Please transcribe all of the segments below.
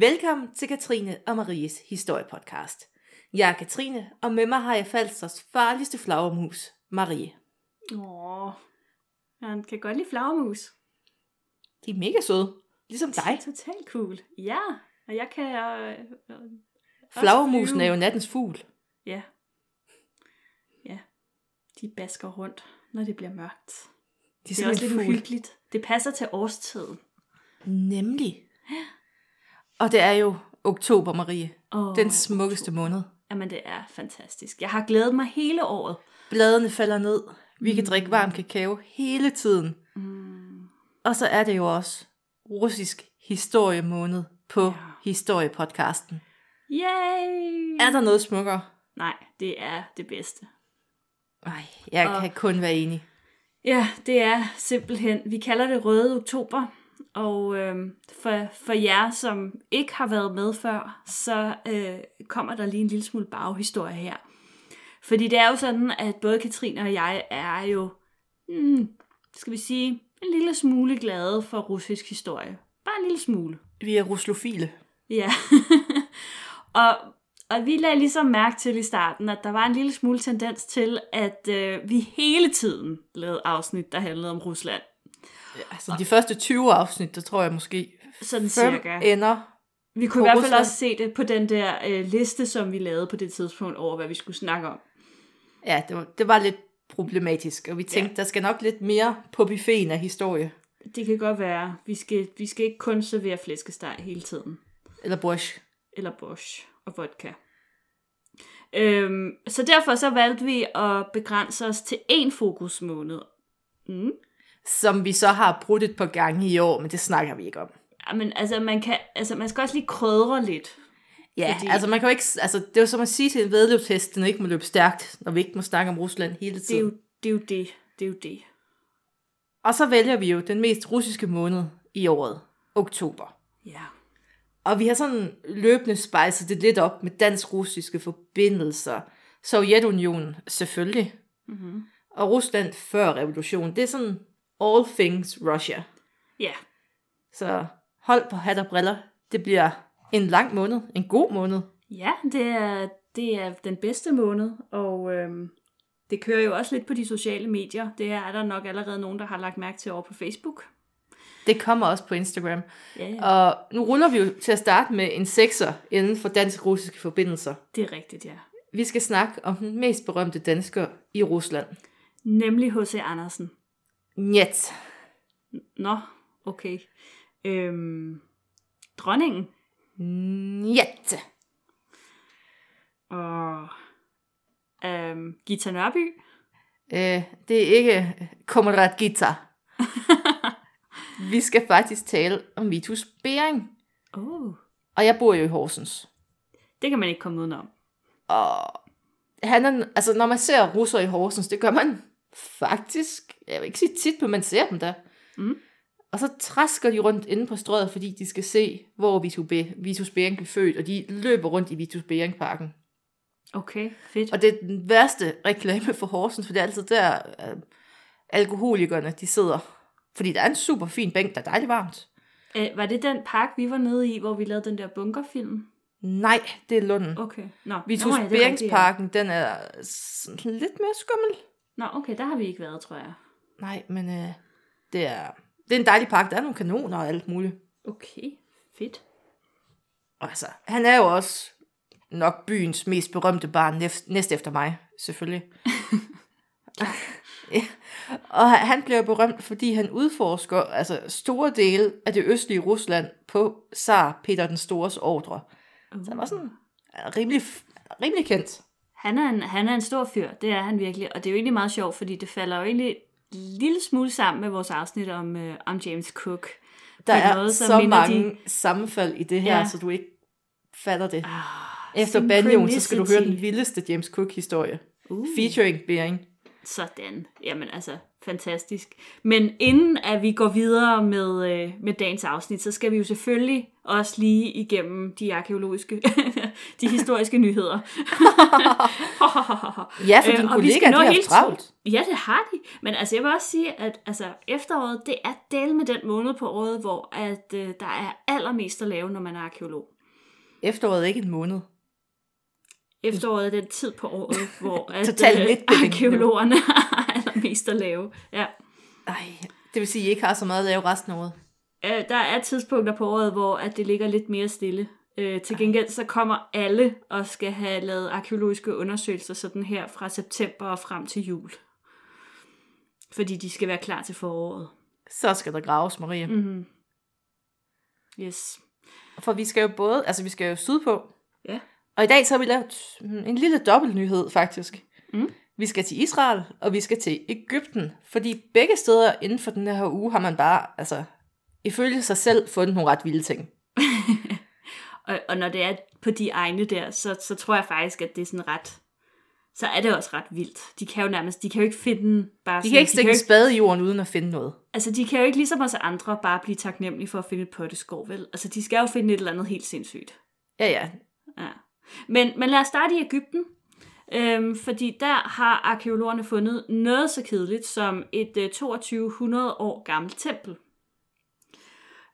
Velkommen til Katrine og Maries historiepodcast. Jeg er Katrine, og med mig har jeg Falsters farligste flagermus, Marie. Åh, han kan godt lide flagermus. De er mega søde, ligesom dig. Totalt cool. Ja, og jeg kan... Øh, øh, Flagermusen er jo nattens fugl. Ja. Ja. De basker rundt, når det bliver mørkt. De Det er også lidt fugl. uhyggeligt. Det passer til årstiden. Nemlig. Og det er jo oktober, Marie. Åh, Den smukkeste måned. Jamen, det er fantastisk. Jeg har glædet mig hele året. Bladene falder ned. Vi kan drikke varm kakao hele tiden. Mm. Og så er det jo også russisk historiemåned på Ja. historiepodcasten. Yay! Er der noget smukkere? Nej, det er det bedste. Nej, jeg Og- kan kun være enig. Ja, det er simpelthen, vi kalder det Røde Oktober, og øh, for, for jer, som ikke har været med før, så øh, kommer der lige en lille smule baghistorie her. Fordi det er jo sådan, at både Katrine og jeg er jo, hmm, skal vi sige, en lille smule glade for russisk historie. Bare en lille smule. Vi er ruslofile. Ja. og, og vi lagde ligesom mærke til i starten, at der var en lille smule tendens til, at øh, vi hele tiden lavede afsnit, der handlede om Rusland. Altså de første 20 afsnit, der tror jeg måske Sådan cirka. ender. Vi kunne i hvert fald også se det på den der øh, liste, som vi lavede på det tidspunkt over, hvad vi skulle snakke om. Ja, det var, det var lidt problematisk, og vi tænkte, ja. der skal nok lidt mere på buffeten af historie. Det kan godt være, vi skal, vi skal ikke kun servere flæskesteg hele tiden. Eller borscht. Eller bosch og vodka. Øhm, så derfor så valgte vi at begrænse os til én fokusmåned. Mm. Som vi så har brudt et par gange i år, men det snakker vi ikke om. Ja, men altså man, kan, altså, man skal også lige krydre lidt. Ja, Fordi- altså man kan jo ikke, altså det er jo som at sige til en vedløbshest, den ikke må løbe stærkt, når vi ikke må snakke om Rusland hele Det er tiden. jo det. Er jo det. det, er jo det. Og så vælger vi jo den mest russiske måned i året, oktober. Ja. Og vi har sådan løbende spejset det lidt op med dansk-russiske forbindelser. Sovjetunionen selvfølgelig. Mm-hmm. Og Rusland før revolutionen. Det er sådan all things Russia. Ja. Så hold på hat og briller. Det bliver en lang måned. En god måned. Ja, det er, det er den bedste måned, og øhm, det kører jo også lidt på de sociale medier. Det er der nok allerede nogen, der har lagt mærke til over på Facebook. Det kommer også på Instagram. Ja, ja. Og nu ruller vi jo til at starte med en sekser inden for dansk-russiske forbindelser. Det er rigtigt, ja. Vi skal snakke om den mest berømte dansker i Rusland. Nemlig H.C. Andersen. Njet. Nå, okay. Øhm, dronningen Njet. og øhm, Gita Nørby. Øh, det er ikke Komrad Gita. vi skal faktisk tale om Vitus Bering. Oh. Og jeg bor jo i Horsens. Det kan man ikke komme udenom. Og han er, altså når man ser russer i Horsens, det gør man faktisk, jeg vil ikke sige tit, men man ser dem der. Mm. Og så træsker de rundt inde på strøget, fordi de skal se, hvor Vitus, Be- Vitus Bering blev født, og de løber rundt i Vitus Bering parken. Okay, fedt. Og det er den værste reklame for Horsens, for det er altid der, øh, alkoholikerne, de sidder. Fordi der er en super fin bænk, der er dejligt varmt. Æ, var det den park, vi var nede i, hvor vi lavede den der bunkerfilm? Nej, det er Lunden. Okay. Nå, Vitus Nå, ja, er. Beringsparken, den er lidt mere skummel. Nå, okay, der har vi ikke været, tror jeg. Nej, men øh, det, er, det er en dejlig park. Der er nogle kanoner og alt muligt. Okay, fedt. Altså, han er jo også nok byens mest berømte barn næst, næst efter mig, selvfølgelig. ja. Og han bliver berømt, fordi han udforsker altså, store dele af det østlige Rusland på zar Peter den Stores ordre. Så han var sådan øh, rimelig, rimelig kendt. Han er, en, han er en stor fyr, det er han virkelig. Og det er jo egentlig meget sjovt, fordi det falder jo egentlig en lille smule sammen med vores afsnit om, øh, om James Cook. Der er måde, så mange de- sammenfald i det her, Ja. så du ikke fatter det. Ah, Efter banjoen, så skal du høre den vildeste James Cook-historie. Uh. Featuring Bering. Sådan. Jamen altså, fantastisk. Men inden at vi går videre med, øh, med dagens afsnit, så skal vi jo selvfølgelig også lige igennem de arkeologiske, de historiske nyheder. Ja, for Øh, dine skal kollegaer, de har hele travlt. Ja, det har de. Men altså, jeg vil også sige, at altså, efteråret, det er del med den måned på året, hvor at, øh, der er allermest at lave, når man er arkeolog. Efteråret er ikke en måned. Efteråret er den tid på året, hvor at, Total øh, arkeologerne har allermest at lave. Ja. Ej, det vil sige, at I ikke har så meget at lave resten af året. Øh, Der er tidspunkter på året, hvor at det ligger lidt mere stille. Øh, til gengæld så kommer alle og skal have lavet arkeologiske undersøgelser sådan her fra september og frem til jul. Fordi de skal være klar til foråret. Så skal der graves, Maria. Mm. Mm-hmm. Yes. For vi skal jo både, altså vi skal jo sydpå. Ja. Og i dag så har vi lavet en lille dobbeltnyhed faktisk. Mm. Vi skal til Israel, og vi skal til Ægypten. Fordi begge steder inden for den her uge har man bare, altså, ifølge sig selv fundet nogle ret vilde ting. Og, og når det er på de egne der, så, så tror jeg faktisk, at det er sådan ret... Så er det også ret vildt. De kan jo nærmest... De kan jo ikke finde bare De sådan, kan ikke stikke en spade i jorden uden at finde noget. Altså, de kan jo ikke ligesom os andre bare blive taknemmelige for at finde et potteskår, vel? Altså, de skal jo finde et eller andet helt sindssygt. Ja, ja. Ja. Men, men lad os starte i Ægypten. Øhm, fordi der har arkeologerne fundet noget så kedeligt som et øh, 2200 år gammelt tempel.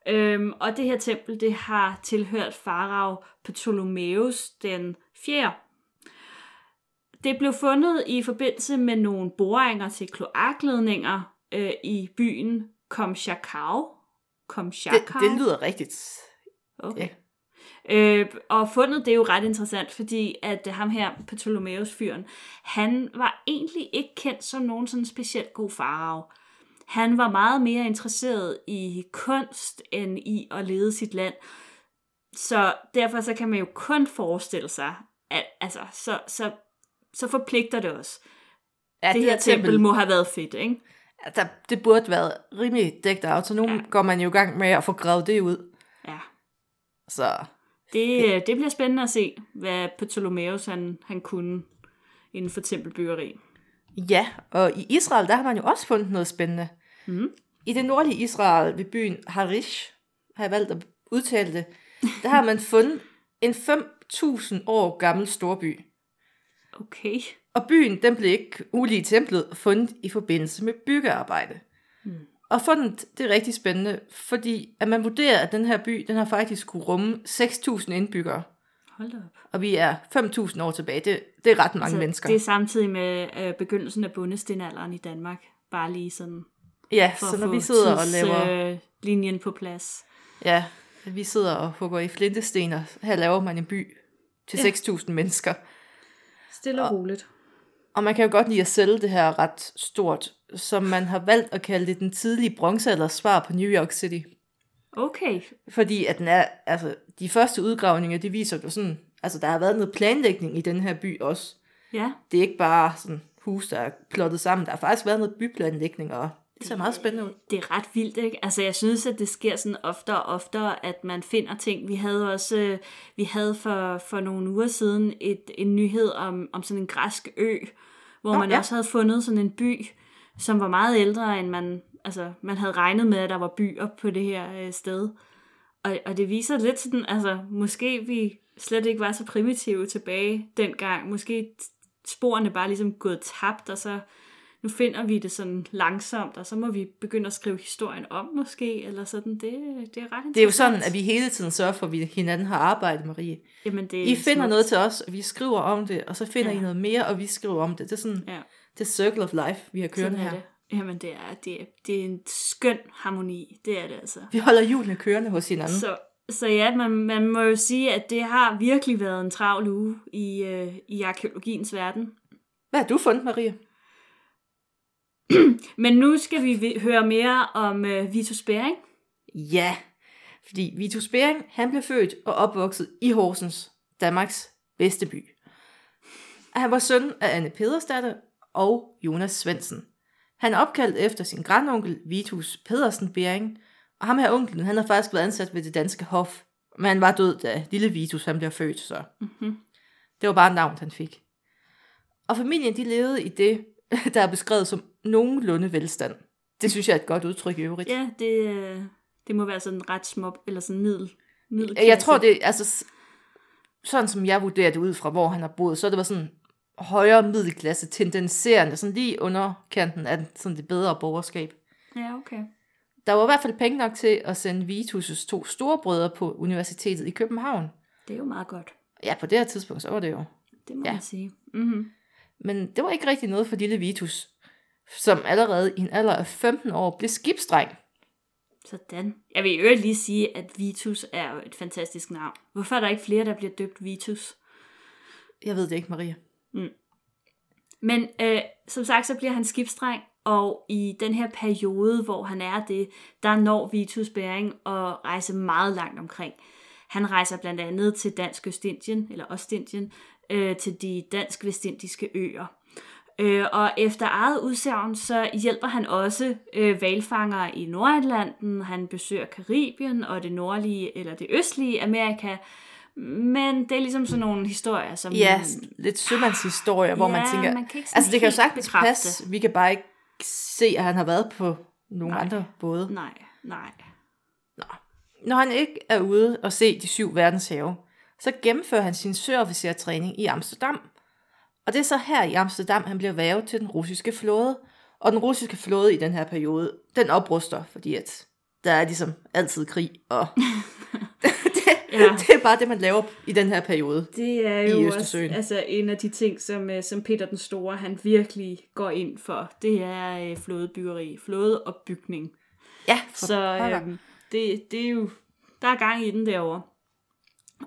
Øhm, og det her tempel, det har tilhørt farao Ptolemæus den 4. Det blev fundet i forbindelse med nogle boringer til kloakledninger øh, i byen Komshakau. Det, Komshakau. det lyder rigtigt. Okay. Ja. Øh, og fundet det er jo ret interessant, fordi at ham her, Ptolemæus-fyren, han var egentlig ikke kendt som nogen sådan specielt god farao. Han var meget mere interesseret i kunst end i at lede sit land. Så derfor så kan man jo kun forestille sig, at altså, så, så, så forpligter det os. Ja, det her tempel må have været fedt, ikke? der, det burde være rimelig dækket out, så nu ja. går man jo i gang med at få gravet det ud. Ja. Så Det, øh, det bliver spændende at se, hvad Ptolemæus han, han kunne inden for tempelbyggeri. ja, og i Israel, der har man jo også fundet noget spændende. Mhm. I det nordlige Israel ved byen Harish, har jeg valgt at udtale det, der har man fundet en 5.000 år gammel storby. Okay. Og byen, den blev ikke ulige templet fundet i forbindelse med byggearbejde. Mm. Og fundet, det er rigtig spændende, fordi at man vurderer, at den her by, den har faktisk kunne rumme 6.000 indbyggere. Hold da op. Og vi er 5.000 år tilbage. Det, det er ret mange altså, mennesker. Det er samtidig med øh, begyndelsen af bundestenalderen i Danmark. Bare lige sådan ja, for så at når få vi sidder og laver... øh, linjen på plads. Ja, vi sidder og hugger i flintesten, og her laver man en by til Ja. 6.000 mennesker. Stille og roligt. Og man kan jo godt lide at sælge det her ret stort, som man har valgt at kalde det den tidlige bronzealders svar på New York City. Okay. Fordi at den er, altså, de første udgravninger, de viser jo sådan, altså der har været noget planlægning i den her by også. Ja. Det er ikke bare sådan hus, der er plottet sammen. Der har faktisk været noget byplanlægning, og det ser meget spændende ud. Det er ret vildt, ikke? Altså, jeg synes, at det sker sådan oftere og oftere, at man finder ting. Vi havde også, øh, vi havde for, for nogle uger siden et, en nyhed om, om sådan en græsk ø, hvor Nå, man ja. også havde fundet sådan en by, som var meget ældre, end man, altså, man havde regnet med, at der var byer på det her øh, sted. Og, og det viser lidt sådan, altså, måske vi slet ikke var så primitive tilbage dengang. Måske sporene bare ligesom gået tabt, og så nu finder vi det sådan langsomt, og så må vi begynde at skrive historien om måske, eller sådan. Det, det er ret interessant. Det er jo sådan, at vi hele tiden sørger for, at vi hinanden har arbejdet, Marie. Jamen, det er I finder smukt. noget til os, og vi skriver om det, og så finder Ja. I noget mere, og vi skriver om det. Det er sådan, Ja, det er circle of life, vi har kørende er her. det. Jamen, det er, det, er, det er en skøn harmoni. Det er det altså. Vi holder hjulene kørende hos hinanden. Så, så ja, man, man må jo sige, at det har virkelig været en travl uge i, øh, i arkeologiens verden. Hvad har du fundet, Marie? Men nu skal vi høre mere om øh, Vitus Bering. Ja, fordi Vitus Bering, han blev født og opvokset i Horsens, Danmarks bedste by. Han var søn af Anne Pedersdatter og Jonas Svendsen. Han er opkaldt efter sin grandonkel Vitus Pedersen Bering, og ham her onklen, han har faktisk været ansat ved det danske hof, men han var død, da lille Vitus han blev født, så Mm-hmm. det var bare navn, han fik. Og familien, de levede i det, der er beskrevet som nogenlunde velstand. Det synes jeg er et godt udtryk i øvrigt. Ja, det, det må være sådan ret småt, eller sådan middel. middel Jeg tror, det altså, sådan som jeg vurderer det ud fra, hvor han har boet, så er det var sådan højere middelklasse, tendenserende, sådan lige under kanten af sådan det bedre borgerskab. Ja, okay. Der var i hvert fald penge nok til at sende Vitus' to storebrødre på universitetet i København. Det er jo meget godt. Ja, på det her tidspunkt, så var det jo. Det må Ja. man sige. Mm-hmm. Men det var ikke rigtig noget for lille Vitus, som allerede i en alder af 15 år blev skibsdreng. Sådan. Jeg vil i øvrigt lige sige, at Vitus er jo et fantastisk navn. Hvorfor er der ikke flere, der bliver døbt Vitus? Jeg ved det ikke, Maria. Men øh, som sagt, så bliver han skibsdreng, og i den her periode, hvor han er det, der når Vitus Bering at rejse meget langt omkring. Han rejser blandt andet til Dansk Østindien, eller Ostindien, øh, til de dansk-vestindiske øer. Øh, og efter eget udsagn, så hjælper han også øh, valfangere i Nordatlanten. Han besøger Karibien og det nordlige eller det østlige Amerika. Men det er ligesom sådan nogle historier, som... Ja, lidt sømandshistorier, hvor man Ja, tænker, man kan ikke altså det kan jo sagtens bekræfte. passe, vi kan bare ikke se, at han har været på nogle Nej. andre både. Nej, nej. Når han ikke er ude og se de syv verdenshave, så gennemfører han sin søofficertræning i Amsterdam. Og det er så her i Amsterdam, han bliver værvet til den russiske flåde. Og den russiske flåde i den her periode, den opruster, fordi at der er ligesom altid krig, og det, Ja. det er bare det, man laver i den her periode. Det er I jo også Østersøen. altså, en af de ting, som, øh, som Peter den Store han virkelig går ind for. Det er øh, flådebyggeri, flådeopbygning. Ja, for Så øh, det, det er jo, der er gang i den derovre.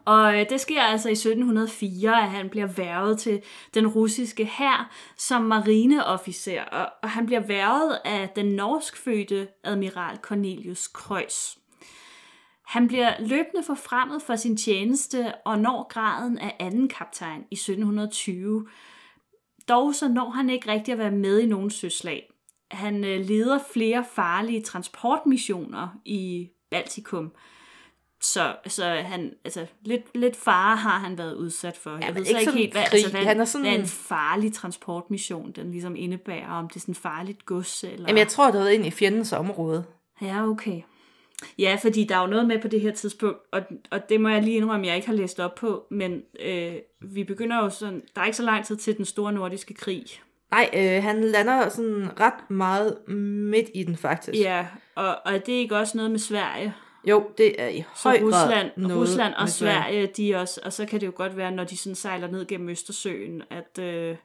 Og øh, det sker altså i 1704, at han bliver værvet til den russiske hær som marineofficer, og, og han bliver værvet af den norskfødte admiral Cornelius Kreuz. Han bliver løbende forfremmet for sin tjeneste og når graden af anden kaptajn i 1720. Dog så når han ikke rigtig at være med i nogen søslag. Han øh, leder flere farlige transportmissioner i Baltikum. Så, så han, altså, lidt, lidt fare har han været udsat for. Jeg men ved så ikke ikke sådan helt, hvad, krig. altså, hvad, Han er sådan- hvad en farlig transportmission den ligesom indebærer. Om det er sådan farligt gods, eller... Jamen, jeg tror, det været ind i fjendens område. Ja, okay. Ja, fordi der er jo noget med på det her tidspunkt, og, og det må jeg lige indrømme, jeg ikke har læst op på, men øh, vi begynder jo sådan, der er ikke så lang tid til den store nordiske krig. Nej, øh, han lander sådan ret meget midt i den faktisk. Ja, og, og er det ikke også noget med Sverige? Jo, det er i Så høj grad Rusland, noget Rusland og Sverige, de også, og så kan det jo godt være, når de sådan sejler ned gennem Østersøen, at øh,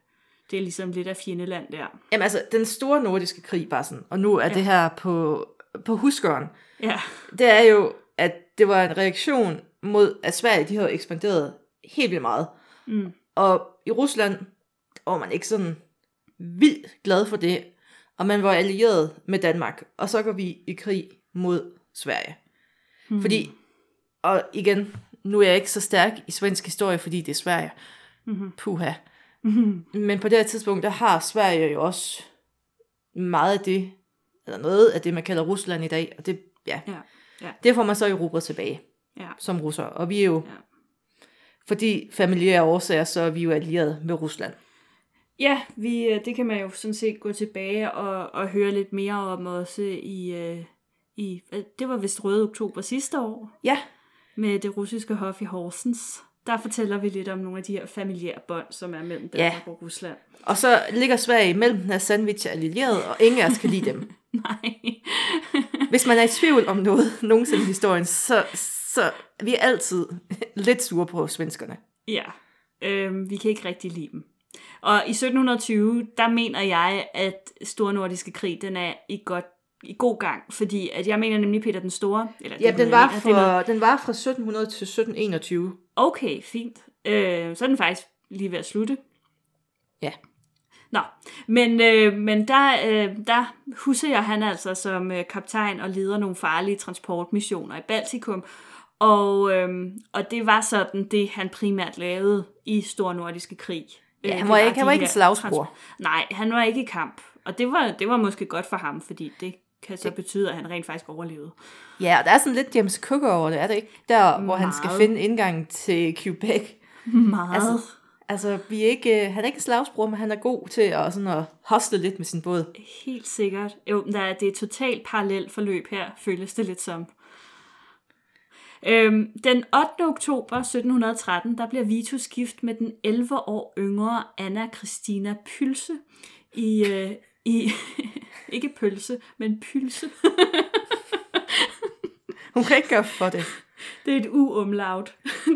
det er ligesom lidt af fjendeland der. Jamen altså, den store nordiske krig var sådan, og nu er ja. det her på, på huskeren, Ja, det er jo, at det var en reaktion mod, at Sverige, de har jo ekspanderet helt vildt meget. Mm. Og i Rusland var man ikke sådan vildt glad for det, og man var allieret med Danmark, og så går vi i krig mod Sverige. Hmm. Fordi, og igen, nu er jeg ikke så stærk i svensk historie, fordi det er Sverige. Mhm. Puha. Mhm. Men på det her tidspunkt, der har Sverige jo også meget af det, eller noget af det, man kalder Rusland i dag, og det, ja, Ja, ja. det får man så erobret tilbage ja, som russer. Og vi er jo, Ja. fordi familiære årsager, så er vi jo allieret med Rusland. Ja, vi, øh, det kan man jo sådan set gå tilbage og, og høre lidt mere om også i, øh, i det var vist Røde Oktober sidste år, Ja, med det russiske hof i Horsens. Der fortæller vi lidt om nogle af de her familiære bånd, som er mellem Danmark Ja. og Rusland. og så ligger Sverige mellem den her sandwich af allierede, og ingen af os kan lide dem. Nej. Hvis man er i tvivl om noget nogensinde i historien, så, så er vi altid lidt sure på svenskerne. ja, øhm, vi kan ikke rigtig lide dem. Og i 1720, der mener jeg, at Stornordiske krig, den er i godt i god gang, fordi at jeg mener nemlig Peter den Store. Eller Ja, den var, fra, den var fra 1700 til 1721. Okay, fint. Øh, så er den faktisk lige ved at slutte. Ja. Nå, men, øh, men der, øh, der husker jeg han altså som øh, kaptajn og leder nogle farlige transportmissioner i Baltikum. Og, øh, og det var sådan det, han primært lavede i Stor Nordiske Krig. Ja, Øh, han var, ikke, han var ikke slagspor. trans- Nej, han var ikke i kamp. Og det var, det var måske godt for ham, fordi det kan så betyde, at han rent faktisk overlevede. Ja, og der er sådan lidt James Cook over det, er det ikke? Der, hvor han skal Meget. finde indgangen til Quebec. Meget. Altså, Altså, Altså, vi er ikke, øh, han er ikke en slagsbror, men han er god til at, sådan at hostle lidt med sin båd. Helt sikkert. Jo, der er, det er et totalt parallelt forløb her, føles det lidt som. Øhm, den 8. oktober 1713, der bliver Vitus gift med den 11 år yngre Anna Christina Pylse i, øh, i ikke pølse, men pylse. Hun kan ikke gøre for det. det er et u-umlaut.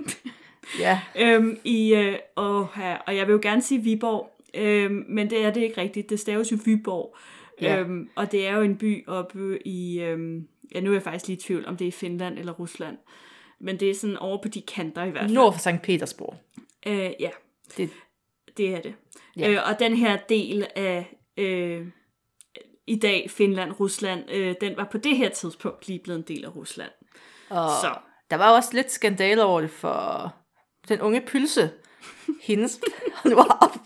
Ja, øhm, i, øh, og, og jeg vil jo gerne sige Viborg, øhm, men det er det ikke rigtigt. Det staves jo Viborg. Ja. Øhm, og det er jo en by oppe i, øhm, ja nu er jeg faktisk lige i tvivl, om det er i Finland eller Rusland. Men det er sådan over på de kanter i hvert fald. nord for Sankt Petersborg. Øh, ja, Det, det er det. Ja. Øh, og den her del af øh, i dag Finland, Rusland, øh, den var på det her tidspunkt lige blevet en del af Rusland. og Så. der var også lidt skandale over det for den unge pølse. Hendes, nu op.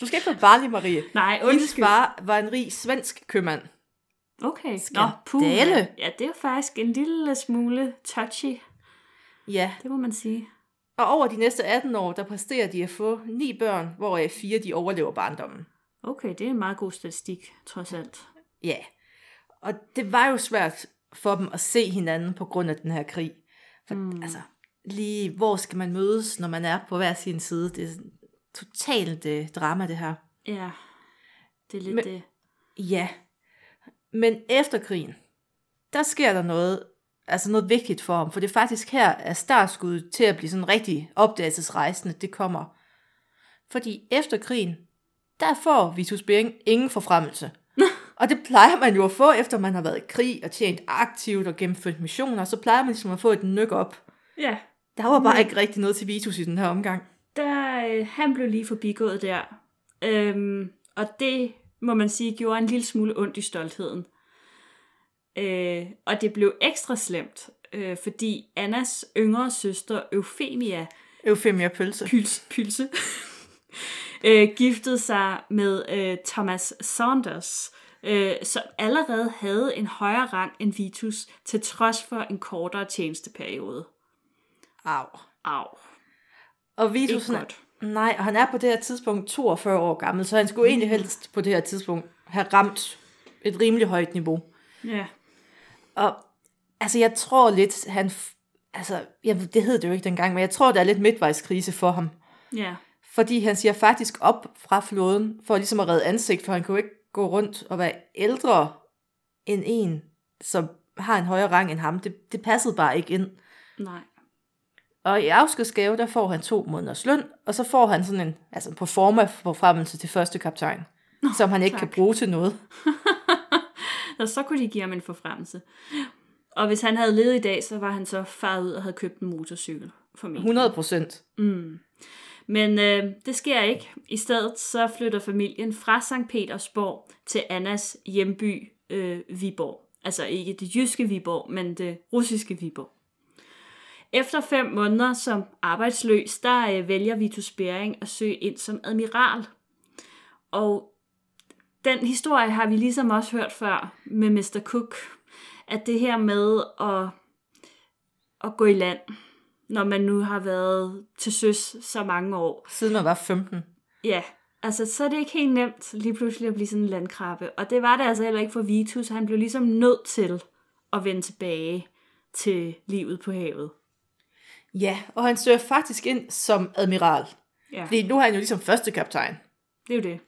Du skal ikke være barnlig, Marie. Nej, Hendes undskyld. far var en rig svensk købmand. Okay. Skandale. Nå, ja, det er faktisk en lille smule touchy, Ja, det må man sige. og over de næste 18 år, der præsterer de at få ni børn, hvoraf fire de overlever barndommen. Okay, det er en meget god statistik, trods alt. Ja, og det var jo svært for dem at se hinanden på grund af den her krig. For, mm. altså, lige hvor skal man mødes, når man er på hver sin side? Det er totalt uh, drama, det her. Ja, det er lidt Men- det. Ja, men efter krigen, der sker der noget, altså noget vigtigt for ham, for det er faktisk her, at startskuddet til at blive sådan rigtig opdagelsesrejsende, det kommer. Fordi efter krigen, der får Vitus Bering ingen forfremmelse. og det plejer man jo at få, efter man har været i krig og tjent aktivt og gennemført missioner, så plejer man ligesom at få et nyk op. Ja, Der var bare ikke rigtig noget til Vitus i den her omgang. der, øh, han blev lige forbigået der. Øhm, og det, må man sige, gjorde en lille smule ondt i stoltheden. Øh, og det blev ekstra slemt, øh, fordi Annas yngre søster Eufemia Eufemia Pølse. Pyls, Pylse øh, giftede sig med øh, Thomas Saunders, øh, som allerede havde en højere rang end Vitus, til trods for en kortere tjenesteperiode. Au. Au. Og Vitus. Nej, og han er på det her tidspunkt 42 år gammel, så han skulle egentlig helst på det her tidspunkt have ramt et rimelig højt niveau. Ja. Og altså, jeg tror lidt, han... Altså, jeg, det hed det jo ikke dengang, men jeg tror, der er lidt midtvejskrise for ham. Ja. Fordi han siger faktisk op fra flåden, for ligesom at redde ansigt, for han kunne ikke gå rundt og være ældre end en, som har en højere rang end ham. Det, det passede bare ikke ind. Nej. Og i afskedsgave, der får han to måneders løn, og så får han sådan en altså en proforma forfremmelse til første kaptajn, Nå, som han ikke tak. kan bruge til noget. Og så kunne de give ham en forfremmelse. Og hvis han havde levet i dag, så var han så faret ud og havde købt en motorcykel. For mig. 100 procent. Men øh, det sker ikke. I stedet så flytter familien fra St. Petersborg til Annas hjemby øh, Viborg. Altså ikke det jyske Viborg, men det russiske Viborg. Efter fem måneder som arbejdsløs, der øh, vælger Vitus Bering at søge ind som admiral. Og den historie har vi ligesom også hørt før med Mr. Cook, at det her med at, at gå i land, når man nu har været til søs så mange år, Siden man var 15. Ja, altså så er det ikke helt nemt lige pludselig at blive sådan en landkrabbe. Og det var det altså heller ikke for Vitus. Han blev ligesom nødt til at vende tilbage til livet på havet. Ja, og han søger faktisk ind som admiral. Ja, Fordi nu er han jo ligesom første kaptajn. det er jo det.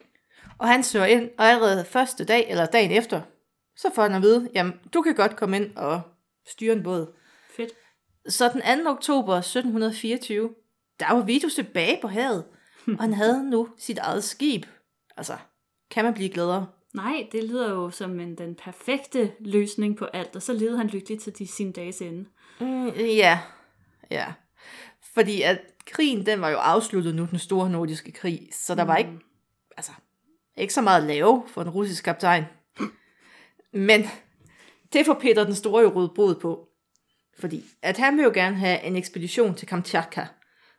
Og han søger ind, og allerede første dag, eller dagen efter, så får han at vide, jamen, du kan godt komme ind og styre en båd. Fedt. Så den 2. oktober 1724, der var Vitus tilbage på havet, og han havde nu sit eget skib. Altså, kan man blive gladere? Nej, det lyder jo som en, den perfekte løsning på alt, og så levede han lykkeligt til de, sin dages ende. Mm, ja, ja. Fordi at krigen, den var jo afsluttet nu, den store nordiske krig, så der var ikke, altså, ikke så meget at lave for en russisk kaptajn. Men det får Peter den Store jo råd brud på. Fordi at han vil jo gerne have en ekspedition til Kamchatka,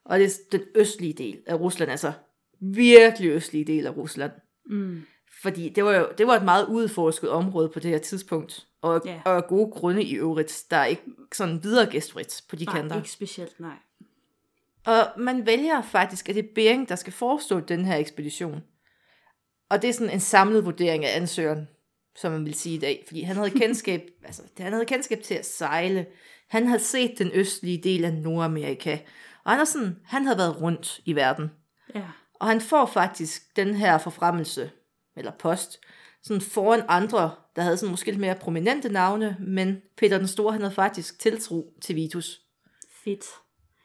og det er den østlige del af Rusland, altså virkelig østlige del af Rusland. Mm. Fordi det var jo det var et meget udforsket område på det her tidspunkt, og, Ja. og af gode grunde i øvrigt, der er ikke sådan videre gæstfrit på de Nej, kanter. ikke specielt, nej. Og man vælger faktisk, at det er Bering, der skal forestå den her ekspedition. Og det er sådan en samlet vurdering af ansøgeren, som man vil sige i dag. Fordi han havde kendskab, altså, han havde kendskab til at sejle. Han havde set den østlige del af Nordamerika. Og han, er sådan, han havde været rundt i verden. Ja. Og han får faktisk den her forfremmelse, eller post, sådan foran andre, der havde sådan måske lidt mere prominente navne, men Peter den Store, han havde faktisk tiltro til Vitus. Fedt.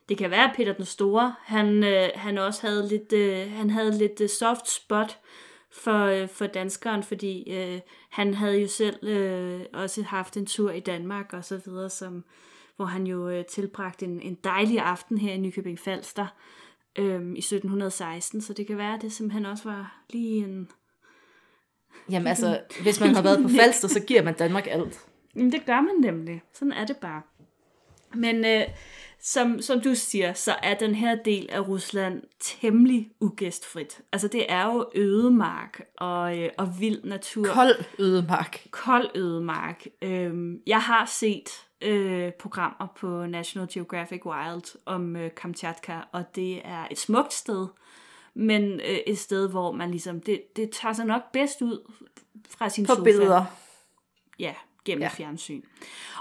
Det kan være, at Peter den Store, han, øh, han også havde lidt, øh, han havde lidt øh, soft spot for, øh, for danskeren, fordi øh, han havde jo selv øh, også haft en tur i Danmark og så videre, som, hvor han jo øh, tilbragte en, en dejlig aften her i Nykøbing Falster øh, i 1716, så det kan være, at det simpelthen også var lige en... Jamen altså, hvis man har været på Falster, så giver man Danmark alt. Jamen, det gør man nemlig. Sådan er det bare. Men øh, som, som du siger, så er den her del af Rusland temmelig ugæstfrit. Altså det er jo ødemark og, øh, og vild natur. Kold ødemark. Kold ødemark. Øhm, jeg har set øh, programmer på National Geographic Wild om øh, Kamchatka, og det er et smukt sted, men øh, et sted, hvor man ligesom, det, det tager sig nok bedst ud fra sin På sofa. billeder. Ja, gennem Ja. fjernsyn.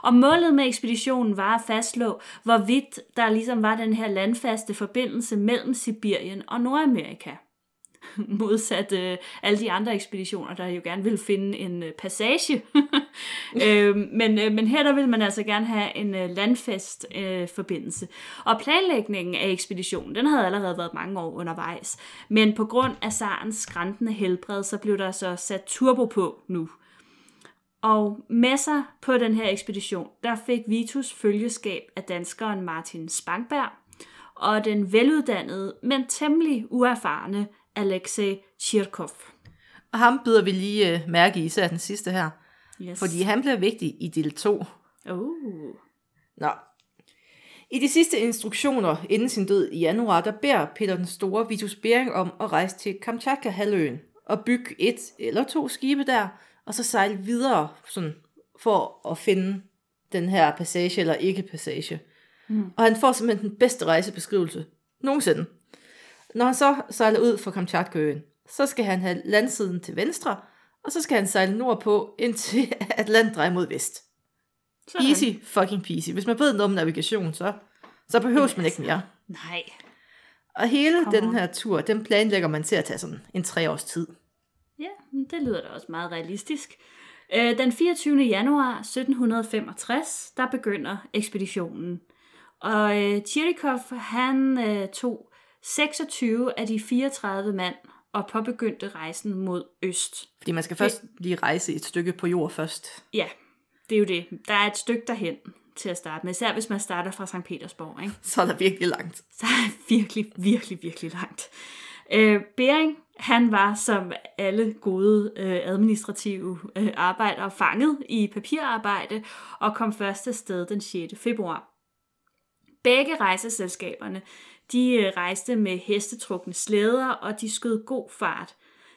Og målet med ekspeditionen var at fastslå, hvorvidt der ligesom var den her landfaste forbindelse mellem Sibirien og Nordamerika. Modsat øh, alle de andre ekspeditioner, der jo gerne ville finde en øh, passage. øh, men, øh, men her der vil man altså gerne have en øh, landfast øh, forbindelse. Og planlægningen af ekspeditionen, den havde allerede været mange år undervejs. Men på grund af Sarens skræntende helbred, så blev der så sat turbo på nu. Og med sig på den her ekspedition, der fik Vitus følgeskab af danskeren Martin Spangberg og den veluddannede, men temmelig uerfarne Alexei Chirkov. Og ham byder vi lige uh, mærke i, især den sidste her. Yes. Fordi han bliver vigtig i del 2. Oh. Nå. I de sidste instruktioner inden sin død i januar, der beder Peter den Store Vitus Bering om at rejse til Kamchatka-halvøen og bygge et eller to skibe der, og så sejle videre sådan, for at finde den her passage eller ikke passage. Mm. Og han får simpelthen den bedste rejsebeskrivelse nogensinde. Når han så sejler ud fra Kamchatkaøen, så skal han have landsiden til venstre, og så skal han sejle nordpå, indtil Atlant drejer mod vest. Sådan. Easy fucking peasy. Hvis man ved noget om navigation, så, så behøves man ikke mere. Nej. Og hele Come den her tur, den planlægger man til at tage sådan en tre års tid. Ja, det lyder da også meget realistisk. Øh, Den 24. januar 1765, der begynder ekspeditionen. Og øh, Chirikov, han øh, tog 26 af de 34 mand og påbegyndte rejsen mod øst. Fordi man skal først lige rejse et stykke på jord først. Ja, det er jo det. Der er et stykke derhen til at starte med, især hvis man starter fra St. Petersborg. Ikke? Så er der virkelig langt. Så er det virkelig, virkelig, virkelig langt. Øh, Bering, han var som alle gode øh, administrative øh, arbejdere fanget i papirarbejde og kom først afsted den 6. februar. Begge rejseselskaberne, de øh, rejste med hestetrukne slæder, og de skød god fart.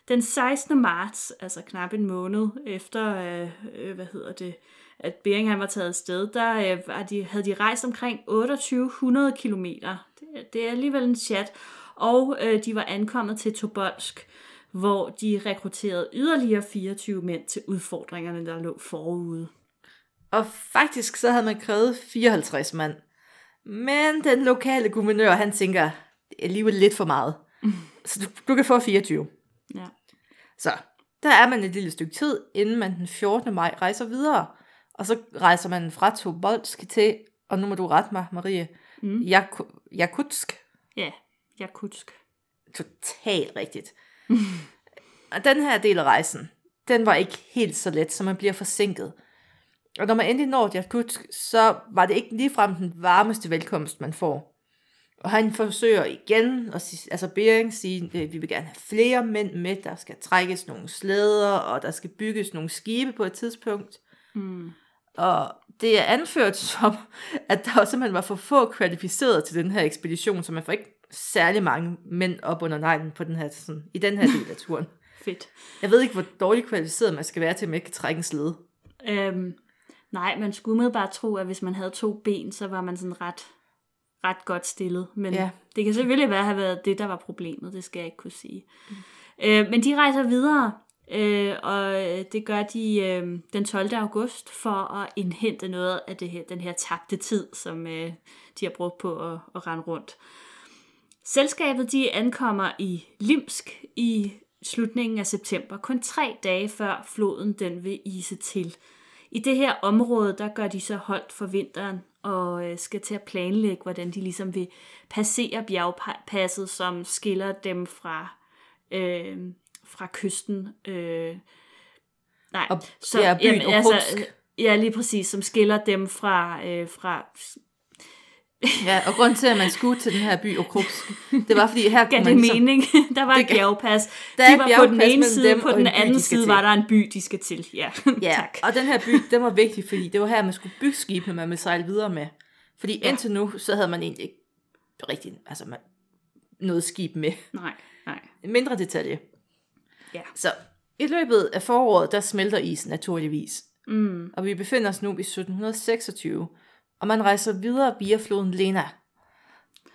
Den 16. marts, altså knap en måned efter, øh, øh, hvad hedder det, at Bering han var taget sted, der øh, var de, havde de rejst omkring 2800 km. Det, det er alligevel en chat. Og øh, de var ankommet til Tobolsk, hvor de rekrutterede yderligere 24 mænd til udfordringerne, der lå forude. Og faktisk så havde man krævet 54 mand. Men den lokale guvernør, han tænker, det er alligevel lidt for meget. Så du, du kan få 24. Ja. Så der er man et lille stykke tid, inden man den 14. maj rejser videre. Og så rejser man fra Tobolsk til, og nu må du rette mig, Marie, mm. Jak- Jakutsk. Ja, Jakutsk. Totalt rigtigt. og den her del af rejsen, den var ikke helt så let, så man bliver forsinket. Og når man endelig når Jakutsk, så var det ikke ligefrem den varmeste velkomst, man får. Og han forsøger igen, at sige, altså Bering siger, at vi vil gerne have flere mænd med, der skal trækkes nogle slæder, og der skal bygges nogle skibe på et tidspunkt. Mm. Og det er anført som, at der simpelthen var for få kvalificerede til den her ekspedition, så man får ikke særlig mange mænd op under neglen på den her, sådan, i den her del af turen. Fedt. Jeg ved ikke, hvor dårligt kvalificeret man skal være til, at man ikke kan trække en slede. Øhm, nej, man skulle umiddelbart tro, at hvis man havde to ben, så var man sådan ret, ret godt stillet. Men Ja. det kan selvfølgelig være at have været det, der var problemet. Det skal jeg ikke kunne sige. Mm. Øh, men de rejser videre, øh, og det gør de øh, den 12. august for at indhente noget af det her, den her tabte tid, som øh, de har brugt på at, at rende rundt. Selskabet de ankommer i Limsk i slutningen af september, kun tre dage før floden den vil ise til. I det her område, der gør de så holdt for vinteren og øh, skal til at planlægge, hvordan de ligesom vil passere bjergpasset, som skiller dem fra, øh, fra kysten. Øh, nej, Og- ja, byen Okhotsk. ja, lige præcis, som skiller dem fra, øh, fra Ja, og grund til, at man skulle til den her by Okrupsk, det var, fordi her kunne det man ligesom, mening. der var et bjergpas. Der er de var på den ene side, på den en by, anden side til. var der en by, de skal til. Ja, Ja, tak. og den her by, den var vigtig, fordi det var her, man skulle bygge skibene, man ville sejle videre med. Fordi Ja. indtil nu, så havde man egentlig ikke rigtig altså man, noget skib med. Nej, nej. En mindre detalje. Ja. Så i løbet af foråret, der smelter isen naturligvis. Mm. Og vi befinder os nu i 1726, og man rejser videre via floden Lena.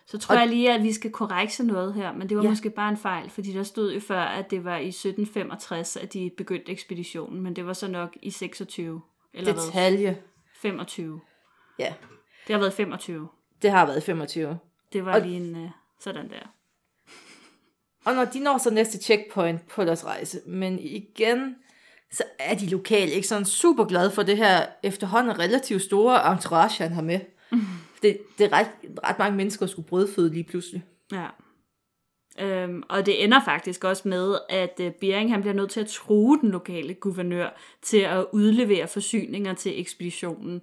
Så tror Og- jeg lige, at vi skal korrekse noget her, men det var Ja. måske bare en fejl, fordi der stod jo før, at det var i 1765, at de begyndte ekspeditionen, men det var så nok i 26, eller hvad? Detalje. 25. Ja, Det har været 25. det har været 25. Det var Og- lige en uh, sådan der. Og når de når så næste checkpoint på deres rejse, men igen, så er de lokale ikke sådan super glade for det her efterhånden relativt store entourage, han har med. Det, det er ret, ret mange mennesker, der skulle brødføde lige pludselig. Ja. Øhm, og det ender faktisk også med, at uh, Bering han bliver nødt til at true den lokale guvernør til at udlevere forsyninger til ekspeditionen.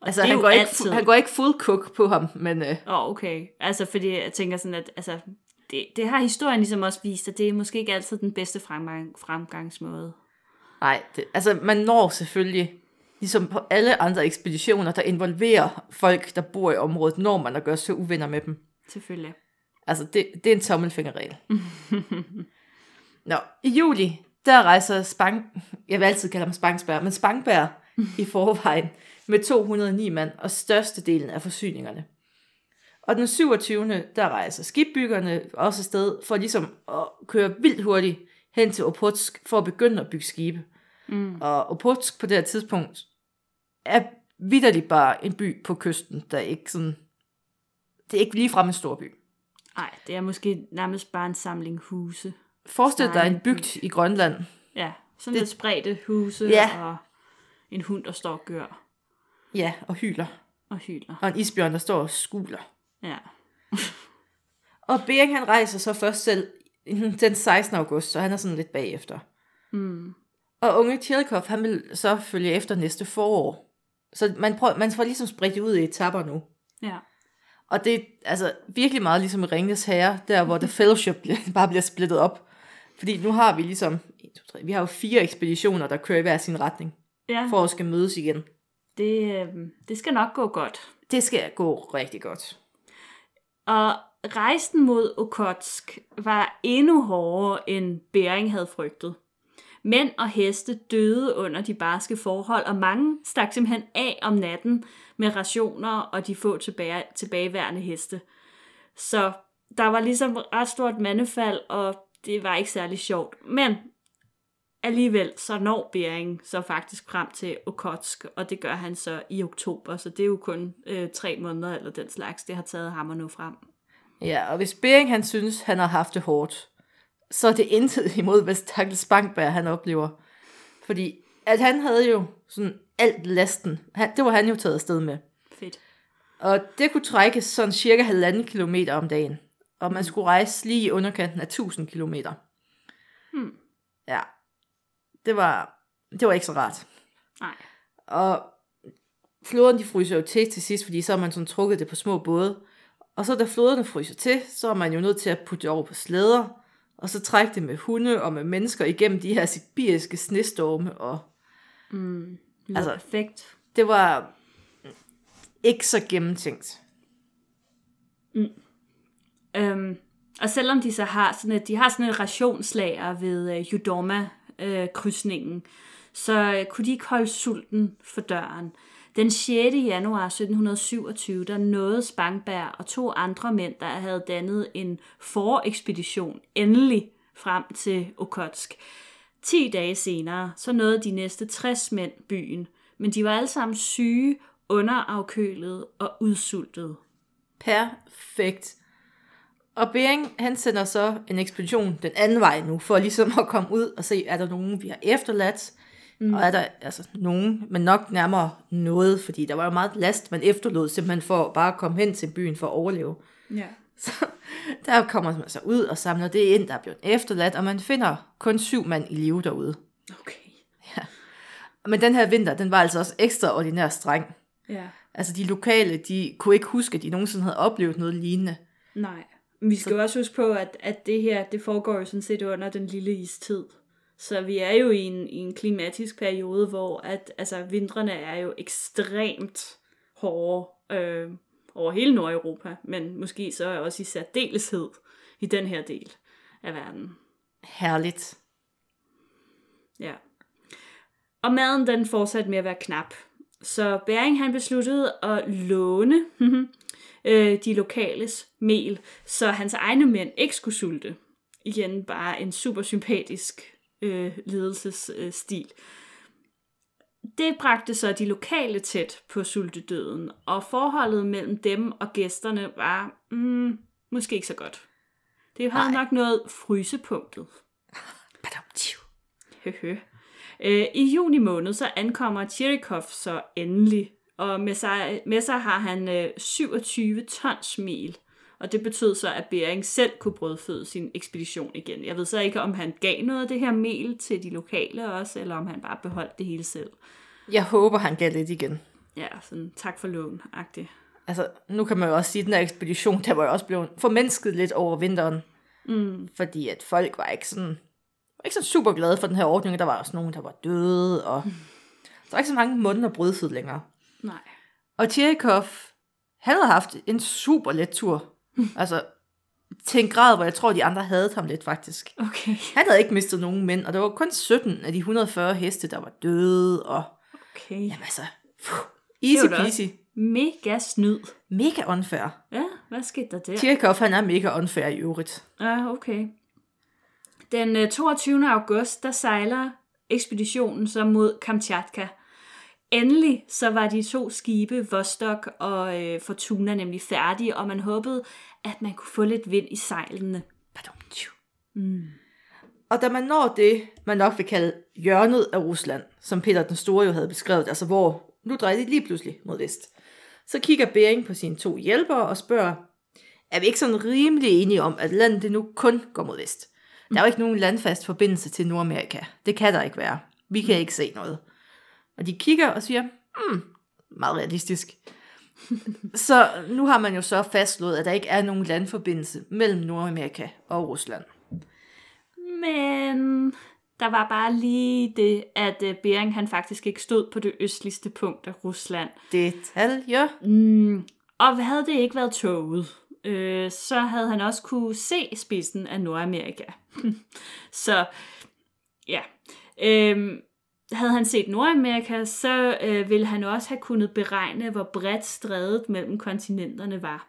Og Altså, han går, ikke, altid- han går ikke full cook på ham, men øh, Åh, oh, okay. Altså, fordi jeg tænker sådan, at altså, det, det har historien ligesom også vist, at det er måske ikke altid den bedste fremgang, fremgangsmåde. Nej, det, altså man når selvfølgelig, ligesom på alle andre ekspeditioner, der involverer folk, der bor i området, når man at gøre så uvenner med dem. Selvfølgelig. Altså, det, det er en tommelfingerregel. Nå, i juli, der rejser Spang, jeg vil altid kalde ham Spangsberg, men Spangberg i forvejen med 209 mand og størstedelen af forsyningerne. Og den 27. der rejser skibbyggerne også afsted for ligesom at køre vildt hurtigt hen til Opotsk for at begynde at bygge skibe. Mm. Og Opotsk på det her tidspunkt er vidderligt bare en by på kysten, der ikke sådan... Det er ikke ligefrem en stor by. Nej, det er måske nærmest bare en samling huse. Forestil dig en bygd i Grønland. Ja, sådan Det- lidt spredte huse Ja. og en hund, der står og gør Ja, og hyler. og hyler. Og en isbjørn, der står og skuler. Ja. Og Bering, han rejser så først selv den 16. august, så han er sådan lidt bagefter. Mm. Og unge Tjelkov, han vil så følge efter næste forår. Så man, prøver, man får ligesom spredt ud i etapper nu. Ja. Og det er altså virkelig meget ligesom i Herre, der hvor The Fellowship bare bliver splittet op. Fordi nu har vi ligesom, 1, 2, 3, vi har jo fire ekspeditioner, der kører i hver sin retning, Ja, for at skal mødes igen. det, øh, det skal nok gå godt. Det skal gå rigtig godt. Og rejsen mod Okotsk var endnu hårdere, end Bering havde frygtet. Mænd og heste døde under de barske forhold, og mange stak simpelthen af om natten med rationer og de få tilbage, tilbageværende heste. Så der var ligesom ret stort mandefald, og det var ikke særlig sjovt. Men alligevel så når Bering så faktisk frem til Okotsk, og det gør han så i oktober, så det er jo kun øh, tre måneder eller den slags, det har taget ham at nå frem. Ja, og hvis Bering han synes, han har haft det hårdt, så er det intet imod, hvad Stakkels Bankberg han oplever. Fordi at han havde jo sådan alt lasten, han, det var han jo taget afsted med. Fedt. Og det kunne trækkes sådan cirka halvanden kilometer om dagen. Og man skulle rejse lige i underkanten af 1000 kilometer. Hmm. Ja, det var, det var ikke så rart. Nej. Og floderne de fryser jo til til sidst, fordi så har man sådan trukket det på små både. Og så da floderne fryser til, så er man jo nødt til at putte det over på slæder, og så trække det med hunde og med mennesker igennem de her sibiriske snestorme. Og Mm, Altså- perfekt. det var ikke så gennemtænkt. Øhm, og selvom de så har sådan et, de har sådan et rationslager ved øh, Judoma øh, så øh, kunne de ikke holde sulten for døren. Den 6. januar 1727, der nåede Spangberg og to andre mænd, der havde dannet en forekspedition, endelig frem til Okotsk. 10 dage senere, så nåede de næste 60 mænd byen, men de var alle sammen syge, underafkølede og udsultede. Perfekt. Og Bering, han sender så en ekspedition den anden vej nu, for ligesom at komme ud og se, er der nogen, vi har efterladt, mm. og er der altså nogen, men nok nærmere noget, fordi der var jo meget last, man efterlod simpelthen for bare at komme hen til byen for at overleve. Ja. Så der kommer man så ud og samler det ind, der er blevet efterladt, og man finder kun syv mand i live derude. Okay. Ja. Men den her vinter, den var altså også ekstraordinært streng. Ja. Altså de lokale, de kunne ikke huske, at de nogensinde havde oplevet noget lignende. Nej. Men vi skal jo også huske på, at, at det her, det foregår jo sådan set under den lille istid. Så vi er jo i en, i en klimatisk periode, hvor at, altså, vintrene er jo ekstremt hårde øh, over hele Nordeuropa, men måske så også i særdeleshed i den her del af verden. Herligt. Ja. Og maden den fortsatte med at være knap. Så Bering han besluttede at låne øh, de lokales mel, så hans egne mænd ikke skulle sulte. Igen bare en super sympatisk øh, ledelsesstil. Det bragte så de lokale tæt på sultedøden, og forholdet mellem dem og gæsterne var mm, måske ikke så godt. Det havde nok noget frysepunktet. Badum-tiu. Høhø. Øh, I juni måned så ankommer Chirikov så endelig, og med sig, med sig har han øh, 27 tons mel. Og det betød så, at Bering selv kunne brødføde sin ekspedition igen. Jeg ved så ikke, om han gav noget af det her mel til de lokale også, eller om han bare beholdt det hele selv. Jeg håber, han gav lidt igen. Ja, sådan tak for lån agtigt Altså, nu kan man jo også sige, at den her ekspedition, der var jo også blevet formennesket lidt over vinteren. Mm. Fordi at folk var ikke sådan, var ikke sådan super glade for den her ordning. Der var også nogen, der var døde, og der var ikke så mange måneder brødfød længere. Nej. Og Tjerikov, han havde haft en super let tur. altså, til en grad, hvor jeg tror, de andre havde ham lidt faktisk. Okay. Han havde ikke mistet nogen mænd, og der var kun 17 af de 140 heste, der var døde, og Okay. jamen altså, puh, easy Det peasy. Mega snyd. Mega unfair. Ja, hvad skete der der? Tjerikov, han er mega unfair i øvrigt. Ja, okay. Den øh, 22. august, der sejler ekspeditionen så mod Kamchatka. Endelig så var de to skibe, Vostok og øh, Fortuna, nemlig færdige, og man håbede, at man kunne få lidt vind i sejlene. Mm. Og da man når det, man nok vil kalde hjørnet af Rusland, som Peter den Store jo havde beskrevet, altså hvor nu drejer de lige pludselig mod vest, så kigger Bering på sine to hjælpere og spørger, er vi ikke sådan rimelig enige om, at landet det nu kun går mod vest? Der er jo ikke nogen landfast forbindelse til Nordamerika. Det kan der ikke være. Vi kan ikke se noget. Og de kigger og siger, hmm, meget realistisk. så nu har man jo så fastslået, at der ikke er nogen landforbindelse mellem Nordamerika og Rusland. Men der var bare lige det, at øh, Bering han faktisk ikke stod på det østligste punkt af Rusland. Detaljer. Mm, og havde det ikke været toget, øh, så havde han også kunne se spidsen af Nordamerika. så ja, øh, havde han set Nordamerika, så øh, ville han også have kunnet beregne, hvor bredt strædet mellem kontinenterne var.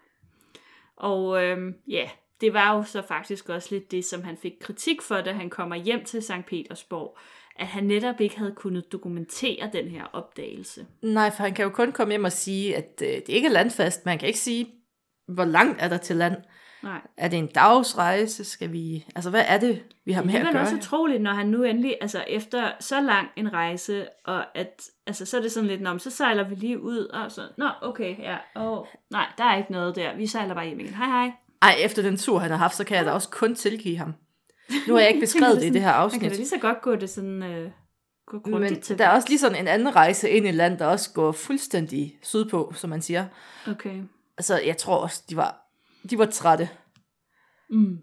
Og øh, ja, det var jo så faktisk også lidt det, som han fik kritik for, da han kommer hjem til St. Petersborg, at han netop ikke havde kunnet dokumentere den her opdagelse. Nej, for han kan jo kun komme hjem og sige, at øh, det ikke er landfast. Man kan ikke sige, hvor langt er der til land. Nej. Er det en dagsrejse? Skal vi... Altså, hvad er det, vi har med Det at er gøre? også her? utroligt, når han nu endelig, altså efter så lang en rejse, og at, altså så er det sådan lidt, men så sejler vi lige ud, og så, nå, okay, ja, åh, nej, der er ikke noget der, vi sejler bare hjem igen, hej hej. Ej, efter den tur, han har haft, så kan jeg da også kun tilgive ham. Nu har jeg ikke beskrevet det i det her Han kan da afsnit. lige så godt gå det sådan, øh, Men til. der er også lige sådan en anden rejse ind i land, der også går fuldstændig sydpå, som man siger. Okay. Altså, jeg tror også, de var, de var trætte. Mm.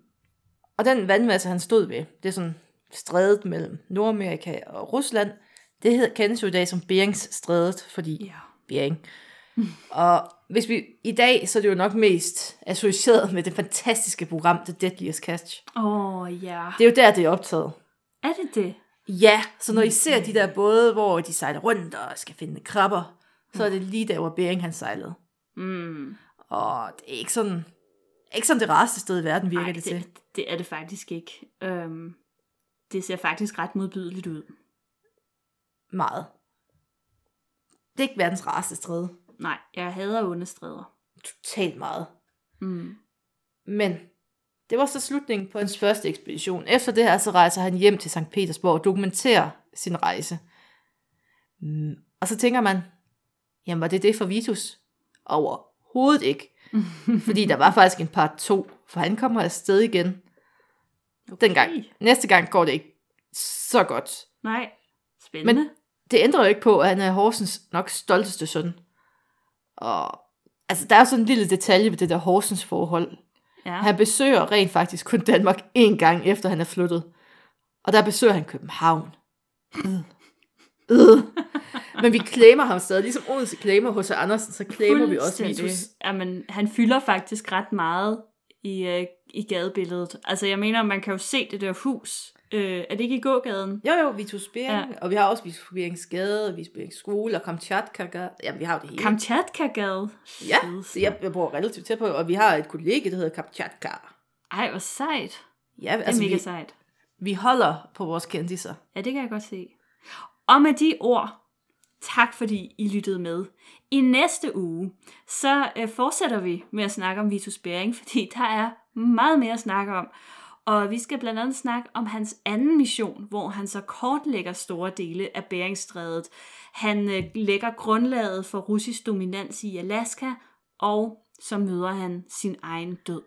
Og den vandmasse, han stod ved, det er sådan strædet mellem Nordamerika og Rusland, det hedder, kendes jo i dag som Beringsstrædet, fordi Ja. Bering. Og hvis vi i dag, så er det jo nok mest associeret med det fantastiske program, The Deadliest Catch. Åh, oh, ja. Det er jo der, det er optaget. Er det det? Ja, så når I ser de der både, hvor de sejler rundt og skal finde krabber, så er det lige der, hvor Bering han sejlede. Mm. Og det er ikke sådan, ikke sådan det rareste sted i verden, virker Ej, det, til. det, det er det faktisk ikke. Øhm, det ser faktisk ret modbydeligt ud. Meget. Det er ikke verdens rareste stræde. Nej, jeg hader onde stræder. Totalt meget. Mm. Men det var så slutningen på hans første ekspedition. Efter det her, så rejser han hjem til St. Petersborg og dokumenterer sin rejse. Mm. Og så tænker man, jamen var det det for Vitus? Overhovedet ikke. Fordi der var faktisk en part 2, for han kommer afsted igen. Okay. Dengang. Næste gang går det ikke så godt. Nej, spændende. Men det ændrer jo ikke på, at han er Horsens nok stolteste søn. Og altså, der er sådan en lille detalje ved det der Horsens forhold. ja. Han besøger rent faktisk kun Danmark én gang efter han er flyttet. Og der besøger han København. Øh. Men vi claimer ham stadig. Ligesom Odense claimer hos Andersen, så claimer vi også. Vitus. Jamen, han fylder faktisk ret meget i, øh, i gadebilledet. Altså, jeg mener, man kan jo se det der hus. Øh, er det ikke i gågaden? Jo, jo, Vitus Bering. Ja. Og vi har også Vitus Berings Gade, Vitus Berings Skole og Kamchatka Gade. Jamen, vi har jo det hele. Kamchatka-gade. ja, så jeg, jeg bor relativt tæt på. Og vi har et kollega, der hedder Kamchatka. Ej, hvor sejt. Ja, Det er altså, mega vi, sejt. vi holder på vores kendiser. Ja, det kan jeg godt se. Og med de ord, tak fordi I lyttede med. I næste uge, så øh, fortsætter vi med at snakke om Vitus Bering, fordi der er meget mere at snakke om. Og vi skal blandt andet snakke om hans anden mission, hvor han så kortlægger store dele af Beringstrædet. Han øh, lægger grundlaget for russisk dominans i Alaska, og så møder han sin egen død.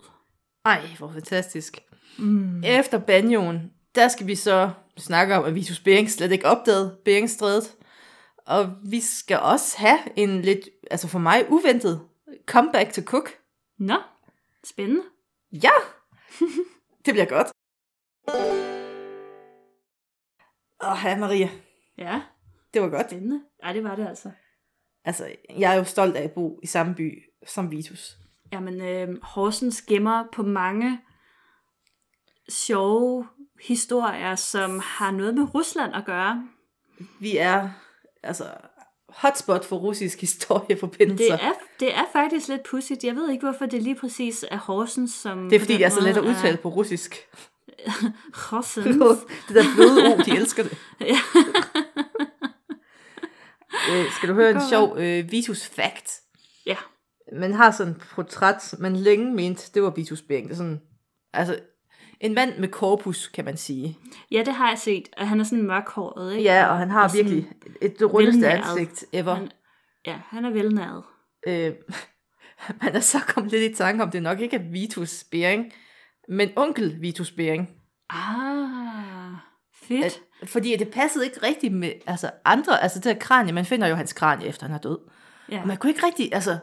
Ej, hvor fantastisk. Mm. Efter banjoen, der skal vi så snakke om, at Vitus Bering slet ikke opdagede Beringstrædet. Og vi skal også have en lidt, altså for mig uventet, comeback to Cook. Nå, spændende. Ja, det bliver godt. Åh, ja, Maria, Ja, det var godt. spændende. Ej, det var det altså. Altså, jeg er jo stolt af at bo i samme by som Vitus. Jamen, øh, Horsens gemmer på mange sjove historier, som har noget med Rusland at gøre. Vi er, altså, hotspot for russisk historieforbindelser. Det er, det er faktisk lidt pudsigt. Jeg ved ikke, hvorfor det lige præcis er Horsens, som... det er fordi, det er så let at udtale på russisk. Horsens. det der bløde ord, de elsker det. Ja. Øh, skal du høre en sjov øh, Vitus fact? ja. Man har sådan et portræt, man længe mente, det var Vitus Bering. Det er sådan, altså, en mand med korpus, kan man sige. ja, det har jeg set. Og han er sådan mørkhåret, ikke? Ja, og han har Og virkelig et det rundeste velnæret. ansigt ever. Han, ja, han er velnæret. Øh, man er så kommet lidt i tanke om, det nok ikke er Vitus Bering, men onkel Vitus Bering. Ah, fedt. At, fordi det passede ikke rigtigt med altså andre, altså det her kranie, man finder jo hans kranie efter han er død. ja. Og man kunne ikke rigtig, altså,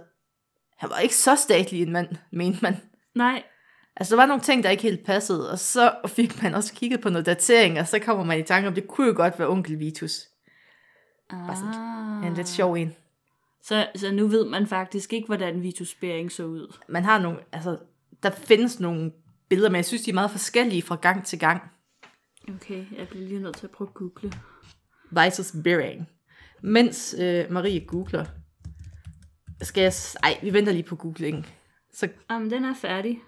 han var ikke så statlig en mand, mente man. Nej, Altså, der var nogle ting, der ikke helt passede, og så fik man også kigget på noget datering, og så kommer man i tanke om, det kunne jo godt være onkel Vitus. ah. sådan En lidt sjov en. Så, så nu ved man faktisk ikke, hvordan Vitus Bering så ud. Man har nogle, altså, der findes nogle billeder, men jeg synes, de er meget forskellige fra gang til gang. Okay, jeg bliver lige nødt til at prøve at google. Vitus Bering. Mens øh, Marie googler, skal jeg... s- Ej, vi venter lige på googlingen. Så Jamen, den er færdig.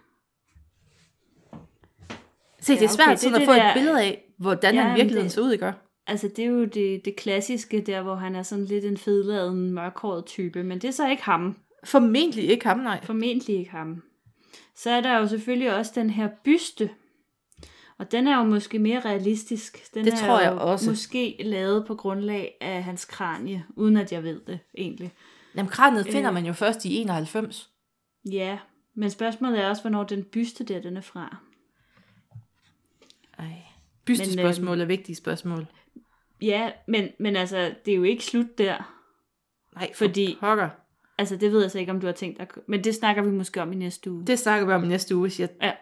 Se, det Ja, er svært okay, sådan det at er få det et der- billede af, hvordan Ja, han virkeligheden det- så ud, ikke? Altså, det er jo det, det klassiske der, hvor han er sådan lidt en fedladen, mørkhåret type, men det er så ikke ham. Formentlig ikke ham, nej. Formentlig ikke ham. Så er der jo selvfølgelig også den her byste. Og den er jo måske mere realistisk. Den Det er tror jeg også. måske lavet på grundlag af hans kranie, uden at jeg ved det egentlig. Jamen, kraniet Øh. finder man jo først i 91. Ja, men spørgsmålet er også, hvornår den byste der, den er fra. Ej. Men, Bystespørgsmål er vigtige spørgsmål. Ja, men, men altså, det er jo ikke slut der. Nej, Fordi- Pokker. Altså, det ved jeg så ikke, om du har tænkt dig. Men det snakker vi måske om i næste uge. Det snakker vi om i næste uge. Siger, Ja,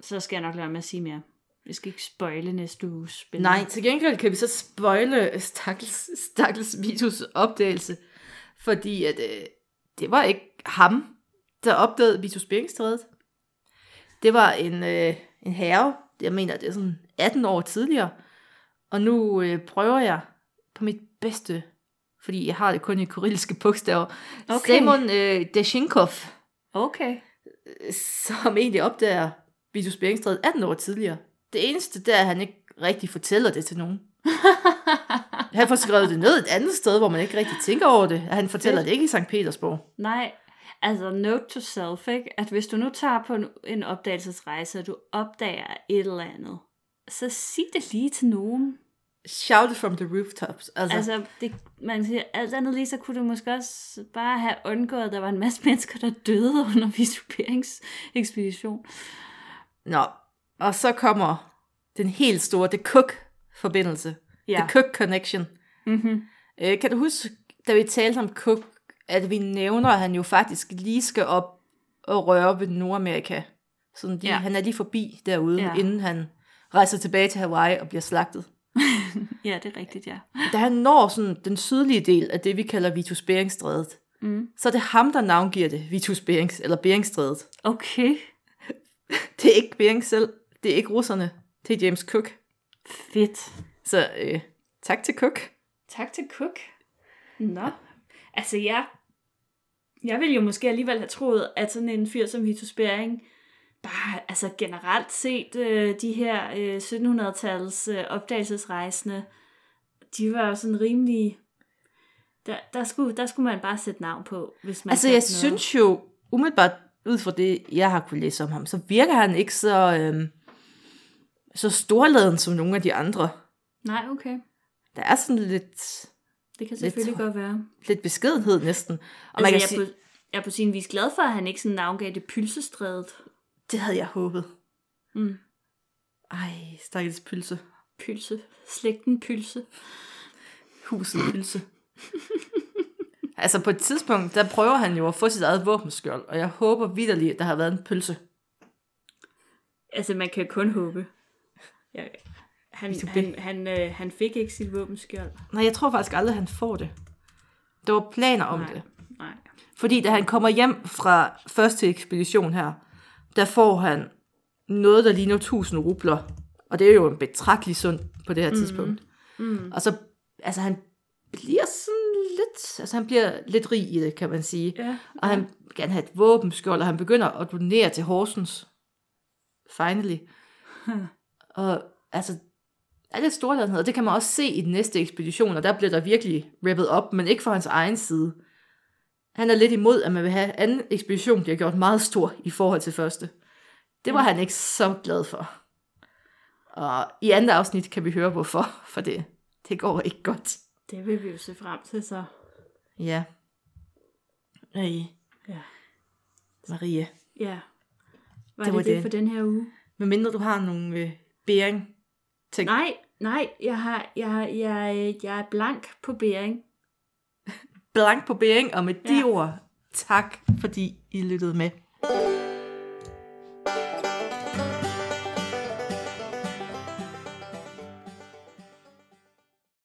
så skal jeg nok lade med at sige mere. Vi skal ikke spoile næste uges spændende. nej, til gengæld kan vi så spoile Stakkels, Stakkels Vitus opdagelse. Fordi at, øh, det var ikke ham, der opdagede Vitus Beringstrædet. Det var en, øh, en herre, jeg mener, det er sådan 18 år tidligere. Og nu øh, prøver jeg på mit bedste fordi jeg har det kun i kyrilliske bogstaver. Okay. Simon øh, Deshinkov, Okay. som egentlig opdager Vitus Beringstrædet 18 år tidligere. Det eneste, det er, at han ikke rigtig fortæller det til nogen. Han får skrevet det ned et andet sted, hvor man ikke rigtig tænker over det. Han fortæller det ikke i St. Petersborg. Nej, altså note to self, ikke? at hvis du nu tager på en, en opdagelsesrejse, og du opdager et eller andet, så sig det lige til nogen. Shout it from the rooftops. Altså, altså det, man siger, alt andet lige, så kunne du måske også bare have undgået, at der var en masse mennesker, der døde under visuperingsekspedition. Nå, og så kommer den helt store The Cook-forbindelse. Ja. The Cook Connection. Mm-hmm. Øh, kan du huske, da vi talte om Cook, at vi nævner, at han jo faktisk lige skal op og røre ved Nordamerika. Sådan de, Ja. Han er lige forbi derude, ja. inden han rejser tilbage til Hawaii og bliver slagtet. Ja, det er rigtigt, ja. Da han når sådan den sydlige del af det, vi kalder Vitus Beringstrædet, Mm. så er det ham, der navngiver det, Vitus Berings, eller Beringstrædet. Okay, Det er ikke Bering selv, det er ikke russerne, det er James Cook. fedt. Så øh, tak til Cook. Tak til Cook. Nå. Altså, ja. Jeg ville jo måske alligevel have troet, at sådan en fyr som Vitus Bering, bare altså generelt set, øh, de her øh, 1700-tals øh, opdagelsesrejsende, de var jo sådan rimelig... Der, der, skulle, der skulle man bare sætte navn på, hvis man Altså, jeg noget. synes jo, umiddelbart ud fra det, jeg har kunne læse om ham, så virker han ikke så, øhm, så storladen som nogle af de andre. Nej, okay. Der er sådan lidt, Det kan selvfølgelig Lidt- godt være. lidt beskedenhed næsten. Og Altså, man kan jeg, sige, er på, jeg er på sin vis glad for, at han ikke sådan navngav det pylsestrædet. det havde jeg håbet. Mm. Ej, stakkels pølse. Pylse. Slægten pylse. Huset pølse. altså på et tidspunkt, der prøver han jo at få sit eget våbenskjold, og jeg håber vidderligt, at der har været en pølse. Altså, man kan kun håbe. Ja, han, du han, han, øh, han fik ikke sit våbenskjold. Nej, jeg tror faktisk aldrig, han får det. Der var planer om Nej. det. Nej. Fordi da han kommer hjem fra første ekspedition her, der får han noget, der ligner 1000 rubler. Og det er jo en betragtelig sund på det her tidspunkt. Mm. Og så, altså han bliver sådan lidt, altså han bliver lidt rig i det, kan man sige. Ja. Og han gerne have et våbenskjold, og han begynder at donere til Horsens. Finally. og altså, er det storladenhed, og det kan man også se i den næste ekspedition, og der bliver der virkelig rippet op, men ikke fra hans egen side. Han er lidt imod, at man vil have, anden ekspedition bliver gjort meget stor i forhold til første. Det var Ja. han ikke så glad for. Og i andet afsnit kan vi høre hvorfor, for det, det går ikke godt. Det vil vi jo se frem til, så. Ja. Ej, Ja. Marie. Ja. Var Det det var det, det. for den her uge? Men mindre du har nogle øh, bæring ting. Nej, nej, jeg, har, jeg, jeg, jeg er blank på bæring. Blank på bæring, og med de Ja. ord, tak fordi I lyttede med.